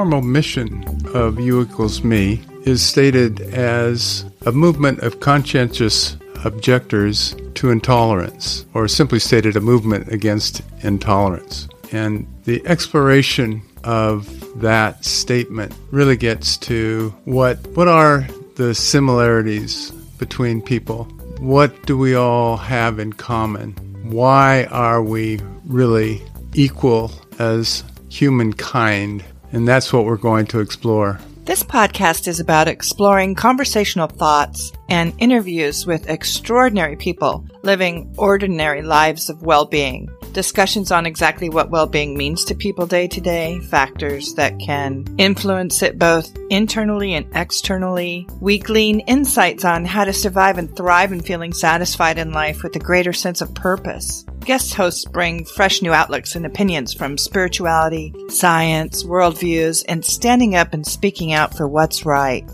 normal mission of You equals me is stated as a movement of conscientious objectors to intolerance, or simply stated, a movement against intolerance. And the exploration of that statement really gets to what what are the similarities between people? What do we all have in common? Why are we really equal as humankind? And that's what we're going to explore. This podcast is about exploring conversational thoughts and interviews with extraordinary people living ordinary lives of well being discussions on exactly what well-being means to people day to day, factors that can influence it both internally and externally. We glean insights on how to survive and thrive in feeling satisfied in life with a greater sense of purpose. Guest hosts bring fresh new outlooks and opinions from spirituality, science, worldviews, and standing up and speaking out for what's right.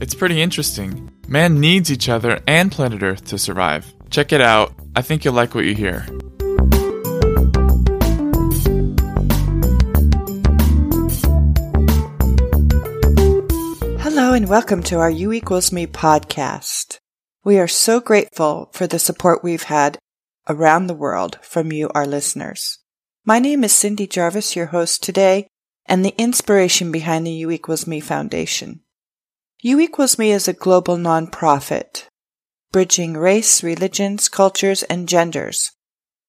It's pretty interesting. Man needs each other and planet Earth to survive. Check it out. I think you'll like what you hear. Hello and welcome to our You equals me podcast. We are so grateful for the support we've had around the world from you, our listeners. My name is Cindy Jarvis, your host today, and the inspiration behind the You equals me foundation. You equals me is a global nonprofit bridging race, religions, cultures, and genders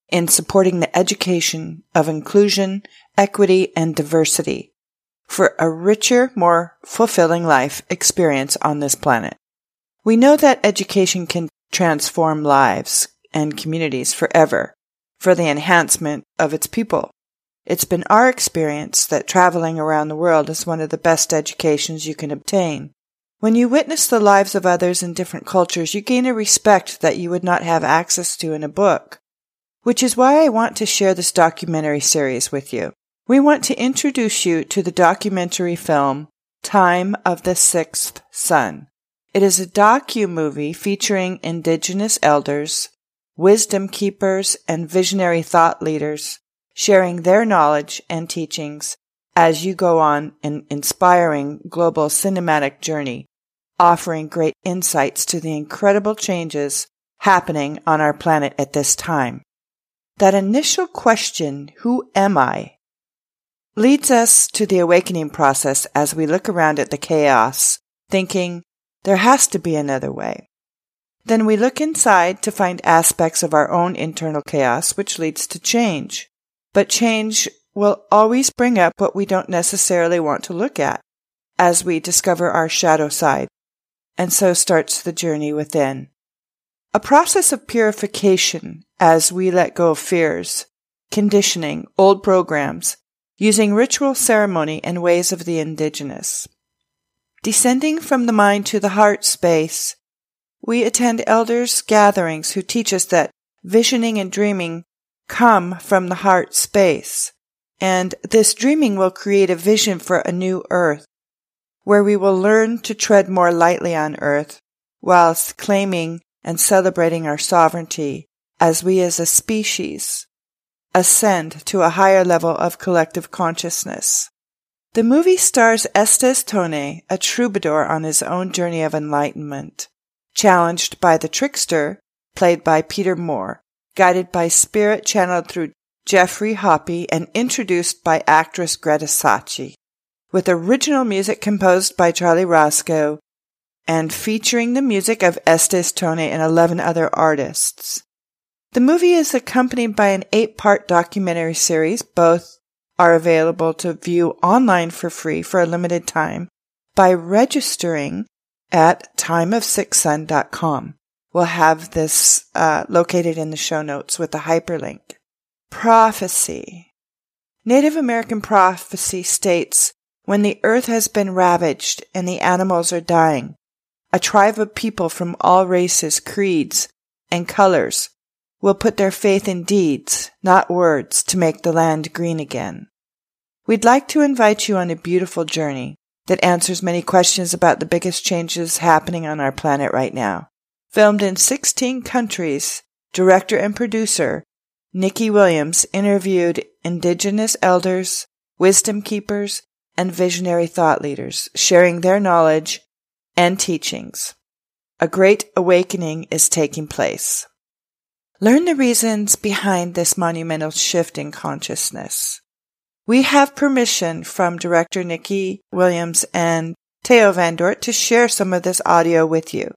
in supporting the education of inclusion, equity, and diversity for a richer, more fulfilling life experience on this planet. We know that education can transform lives and communities forever for the enhancement of its people. It's been our experience that traveling around the world is one of the best educations you can obtain. When you witness the lives of others in different cultures, you gain a respect that you would not have access to in a book. Which is why I want to share this documentary series with you. We want to introduce you to the documentary film Time of the Sixth Sun. It is a docu-movie featuring indigenous elders, wisdom keepers, and visionary thought leaders sharing their knowledge and teachings as you go on an inspiring global cinematic journey, offering great insights to the incredible changes happening on our planet at this time. That initial question, who am I, leads us to the awakening process as we look around at the chaos, thinking, there has to be another way. Then we look inside to find aspects of our own internal chaos, which leads to change. But change will always bring up what we don't necessarily want to look at as we discover our shadow side. And so starts the journey within. A process of purification as we let go of fears, conditioning, old programs, using ritual ceremony and ways of the indigenous. Descending from the mind to the heart space, we attend elders' gatherings who teach us that visioning and dreaming come from the heart space, and this dreaming will create a vision for a new earth, where we will learn to tread more lightly on earth, whilst claiming and celebrating our sovereignty as we as a species ascend to a higher level of collective consciousness. The movie stars Estas Tonne, a troubadour on his own journey of enlightenment, challenged by the trickster, played by Peter Moore, guided by spirit channeled through Jeffrey Hoppy and introduced by actress Greta Scacchi, with original music composed by Charlie Roscoe and featuring the music of Estas Tonne and 11 other artists. The movie is accompanied by an eight part documentary series. Both are available to view online for free for a limited time by registering at timeofsixsun.com. We'll have this uh, located in the show notes with a hyperlink. Prophecy. Native American prophecy states when the earth has been ravaged and the animals are dying, a tribe of people from all races, creeds, and colors will put their faith in deeds, not words, to make the land green again. We'd like to invite you on a beautiful journey that answers many questions about the biggest changes happening on our planet right now. Filmed in 16 countries, director and producer Nikki Williams interviewed indigenous elders, wisdom keepers, and visionary thought leaders sharing their knowledge and teachings. A great awakening is taking place. Learn the reasons behind this monumental shift in consciousness. We have permission from director Nikki Williams and Theo Van Dort to share some of this audio with you.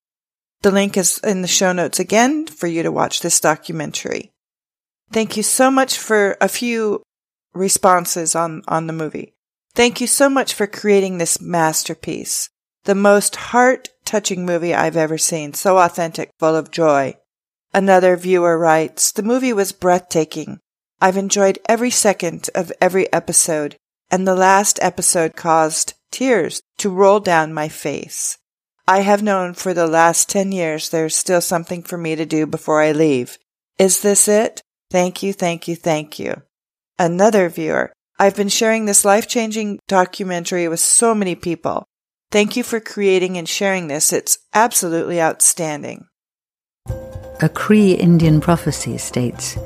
The link is in the show notes again for you to watch this documentary. Thank you so much for a few responses on, on the movie. Thank you so much for creating this masterpiece. The most heart touching movie I've ever seen. So authentic, full of joy. Another viewer writes, the movie was breathtaking. I've enjoyed every second of every episode, and the last episode caused tears to roll down my face. I have known for the last 10 years there's still something for me to do before I leave. Is this it? Thank you, thank you, thank you. Another viewer. I've been sharing this life changing documentary with so many people. Thank you for creating and sharing this. It's absolutely outstanding. A Cree Indian prophecy states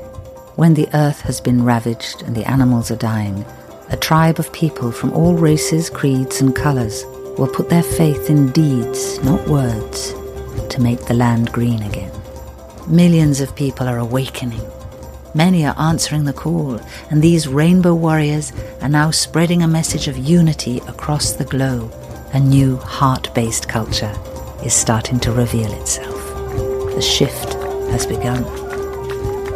When the earth has been ravaged and the animals are dying, a tribe of people from all races, creeds, and colours will put their faith in deeds, not words, to make the land green again. Millions of people are awakening. Many are answering the call, and these rainbow warriors are now spreading a message of unity across the globe. A new heart based culture is starting to reveal itself. The shift has begun.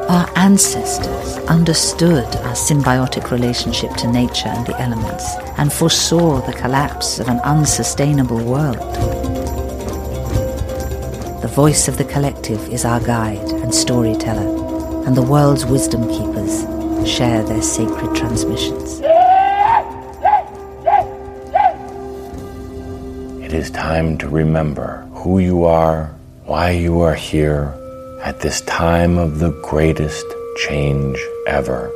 Our ancestors understood our symbiotic relationship to nature and the elements and foresaw the collapse of an unsustainable world. The voice of the collective is our guide and storyteller, and the world's wisdom keepers share their sacred transmissions. It is time to remember who you are, why you are here, at this time of the greatest change ever.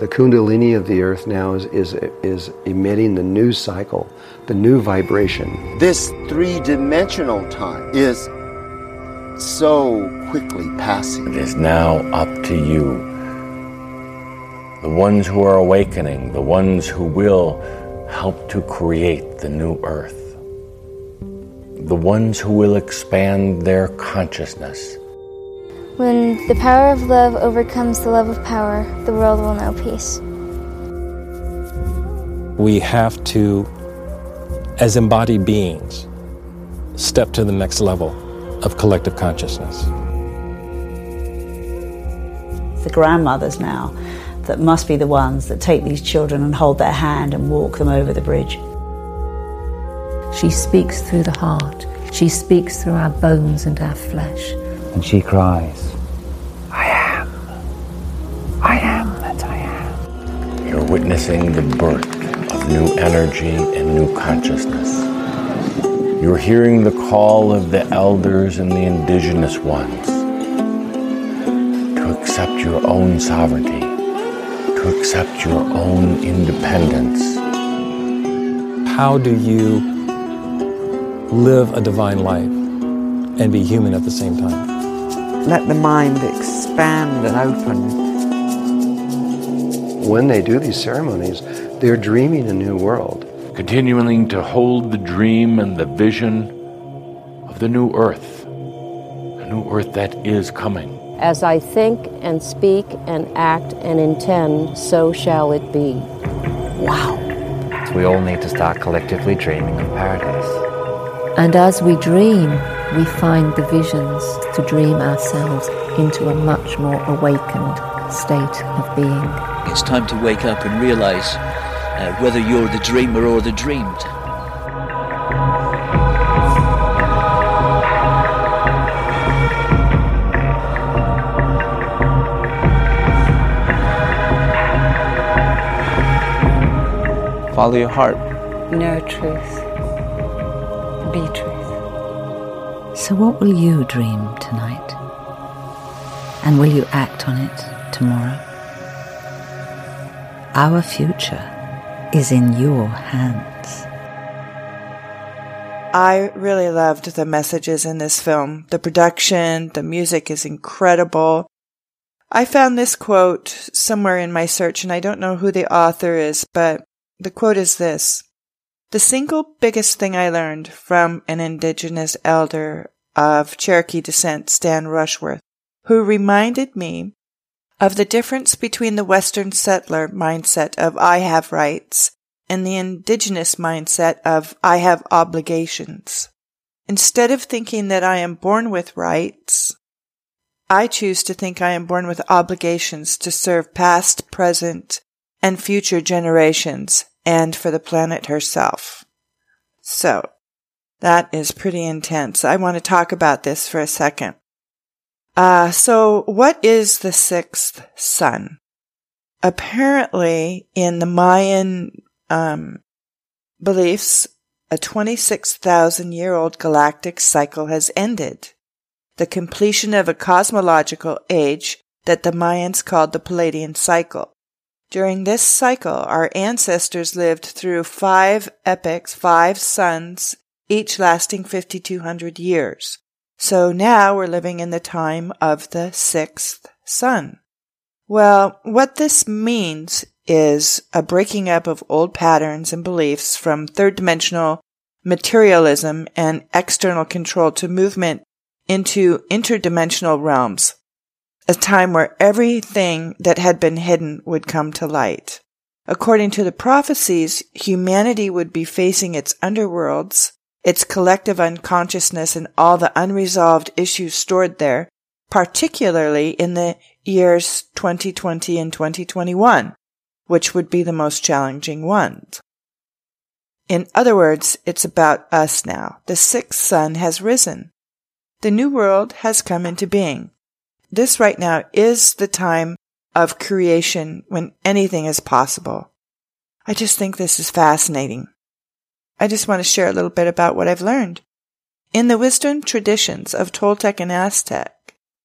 The kundalini of the earth now is, is, is emitting the new cycle, the new vibration. This three dimensional time is so quickly passing. It is now up to you. The ones who are awakening, the ones who will help to create the new earth the ones who will expand their consciousness. When the power of love overcomes the love of power, the world will know peace. We have to, as embodied beings, step to the next level of collective consciousness. The grandmothers now that must be the ones that take these children and hold their hand and walk them over the bridge. She speaks through the heart. She speaks through our bones and our flesh. And she cries, I am. I am that I am. You're witnessing the birth of new energy and new consciousness. You're hearing the call of the elders and the indigenous ones to accept your own sovereignty, to accept your own independence. How do you live a divine life and be human at the same time. Let the mind expand and open. When they do these ceremonies, they're dreaming a new world. Continuing to hold the dream and the vision of the new earth, a new earth that is coming. As I think and speak and act and intend, so shall it be. Wow. We all need to start collectively dreaming of paradise. And as we dream, we find the visions to dream ourselves into a much more awakened state of being. It's time to wake up and realize uh, whether you're the dreamer or the dreamed. Follow your heart. Know truth So, what will you dream tonight? And will you act on it tomorrow? Our future is in your hands. I really loved the messages in this film. The production, the music is incredible. I found this quote somewhere in my search, and I don't know who the author is, but The quote is this The single biggest thing I learned from an indigenous elder of Cherokee descent, Stan Rushworth, who reminded me of the difference between the Western settler mindset of I have rights and the indigenous mindset of I have obligations. Instead of thinking that I am born with rights, I choose to think I am born with obligations to serve past, present, and future generations and for the planet herself. So, that is pretty intense. I want to talk about this for a second. Uh, so what is the sixth sun? Apparently, in the Mayan um, beliefs, a 26,000 year old galactic cycle has ended. The completion of a cosmological age that the Mayans called the Pleiadian cycle. During this cycle, our ancestors lived through five epochs, five suns, each lasting 5,200 years. So now we're living in the time of the sixth sun. Well, what this means is a breaking up of old patterns and beliefs from third dimensional materialism and external control to movement into interdimensional realms a time where everything that had been hidden would come to light. According to the prophecies, humanity would be facing its underworlds, its collective unconsciousness, and all the unresolved issues stored there, particularly in the years 2020 and 2021, which would be the most challenging ones. In other words, it's about us now. The sixth sun has risen. The new world has come into being. This right now is the time of creation when anything is possible. I just think this is fascinating. I just want to share a little bit about what I've learned. In the wisdom traditions of Toltec and Aztec,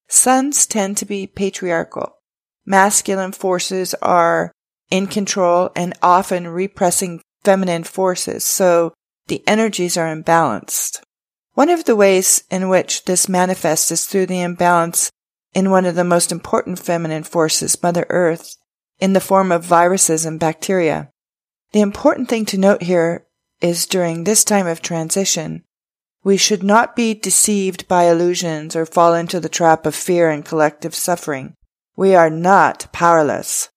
suns tend to be patriarchal. Masculine forces are in control and often repressing feminine forces, so the energies are imbalanced. One of the ways in which this manifests is through the imbalance in one of the most important feminine forces, Mother Earth, in the form of viruses and bacteria. The important thing to note here is during this time of transition, we should not be deceived by illusions or fall into the trap of fear and collective suffering. We are not powerless.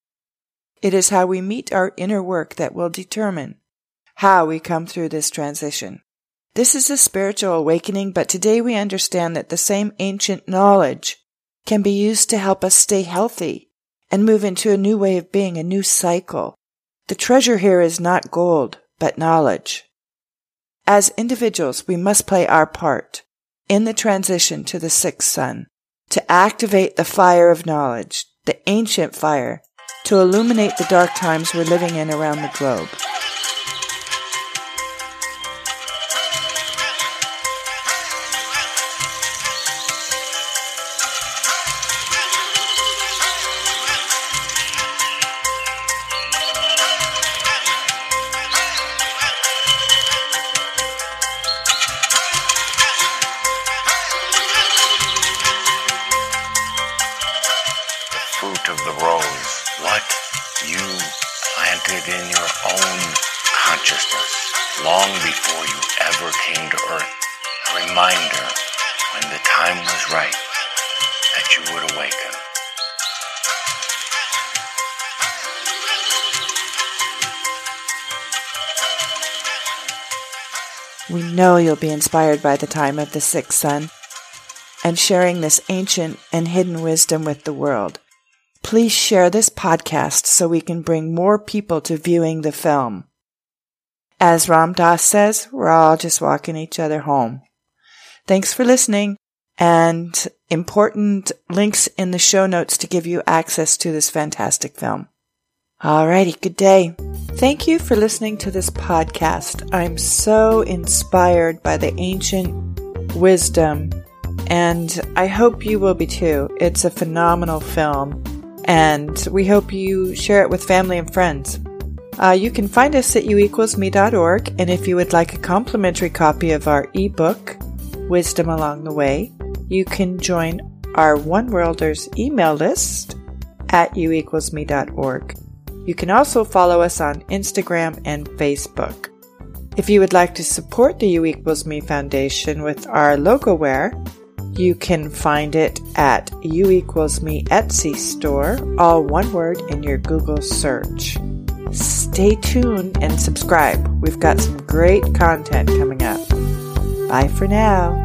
It is how we meet our inner work that will determine how we come through this transition. This is a spiritual awakening, but today we understand that the same ancient knowledge can be used to help us stay healthy and move into a new way of being, a new cycle. The treasure here is not gold, but knowledge. As individuals, we must play our part in the transition to the sixth sun, to activate the fire of knowledge, the ancient fire, to illuminate the dark times we're living in around the globe. We know you'll be inspired by the time of the sixth sun and sharing this ancient and hidden wisdom with the world. Please share this podcast so we can bring more people to viewing the film. As Ram Dass says, we're all just walking each other home. Thanks for listening and important links in the show notes to give you access to this fantastic film. Alrighty, good day. Thank you for listening to this podcast. I'm so inspired by the ancient wisdom and I hope you will be too. It's a phenomenal film and we hope you share it with family and friends. Uh, you can find us at youequalsme.org, and if you would like a complimentary copy of our ebook, Wisdom Along the Way, you can join our One Worlders email list at youequalsme.org. You can also follow us on Instagram and Facebook. If you would like to support the You equals me Foundation with our logo wear, you can find it at You equals me Etsy store, all one word in your Google search. Stay tuned and subscribe. We've got some great content coming up. Bye for now.